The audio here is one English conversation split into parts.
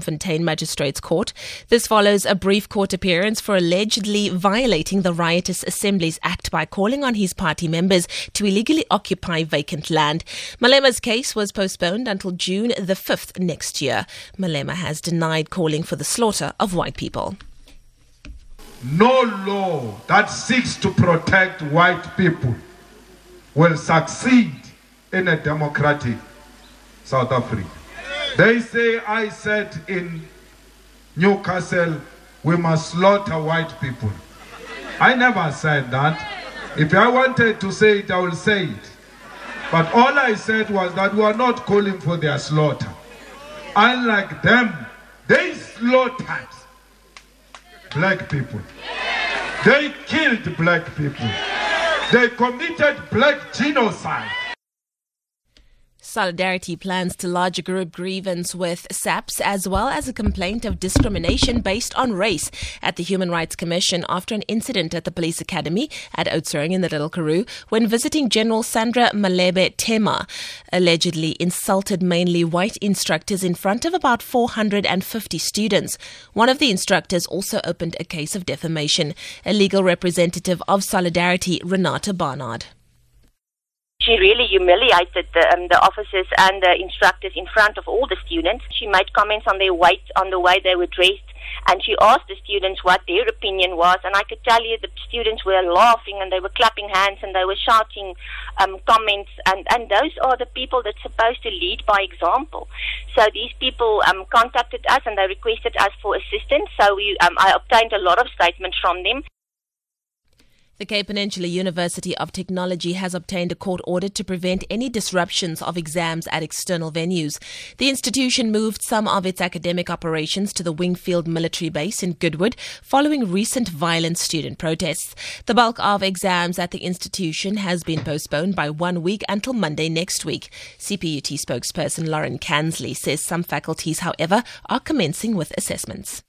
Fontaine Magistrates Court. This follows a brief court appearance for allegedly violating the Riotous Assemblies Act by calling on his party members to illegally occupy vacant land. Malema's case was postponed until June the 5th next year. Malema has denied calling for the slaughter of white people. No law that seeks to protect white people will succeed in a democratic South Africa. They say I said in Newcastle, we must slaughter white people. I never said that. If I wanted to say it, I will say it. But all I said was that we are not calling for their slaughter. Unlike them, they slaughtered black people. They killed black people. They committed black genocide. Solidarity plans to lodge a group grievance with SAPS as well as a complaint of discrimination based on race at the Human Rights Commission after an incident at the police academy at Oudtshoorn in the Little Karoo when visiting General Sandra Malebe Tema allegedly insulted mainly white instructors in front of about 450 students. One of the instructors also opened a case of defamation. A legal representative of Solidarity, Renate Barnard she really humiliated the, um, the officers and the instructors in front of all the students. She made comments on their weight, on the way they were dressed, and she asked the students what their opinion was. And I could tell you the students were laughing and they were clapping hands and they were shouting um, comments. And, and those are the people that's supposed to lead by example. So these people um, contacted us and they requested us for assistance. So we, um, I obtained a lot of statements from them. The Cape Peninsula University of Technology has obtained a court order to prevent any disruptions of exams at external venues. The institution moved some of its academic operations to the Wingfield military base in Goodwood following recent violent student protests. The bulk of exams at the institution has been postponed by one week until Monday next week. CPUT spokesperson Lauren Kansley says some faculties, however, are commencing with assessments.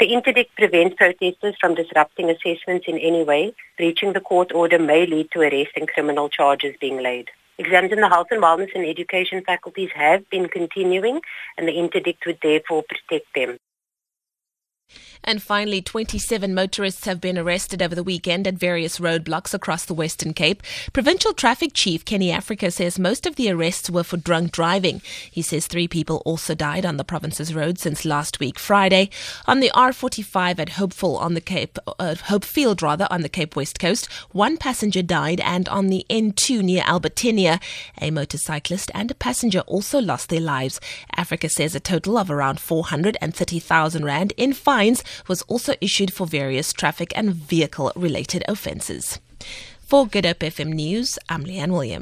The interdict prevents protesters from disrupting assessments in any way. Breaching the court order may lead to arrest and criminal charges being laid. Exams in the health and wellness and education faculties have been continuing and the interdict would therefore protect them. And finally, 27 motorists have been arrested over the weekend at various roadblocks across the Western Cape. Provincial Traffic Chief Kenny Africa says most of the arrests were for drunk driving. He says three people also died on the province's road since last week Friday. On the R45 at Hopeful on the Cape, uh, Hopefield rather, on the Cape West Coast, one passenger died, and on the N2 near Albertinia, a motorcyclist and a passenger also lost their lives. Africa says a total of around 430,000 rand in fines was also issued for various traffic and vehicle related offences. For Good Hope FM News, I'm Leanne Williams.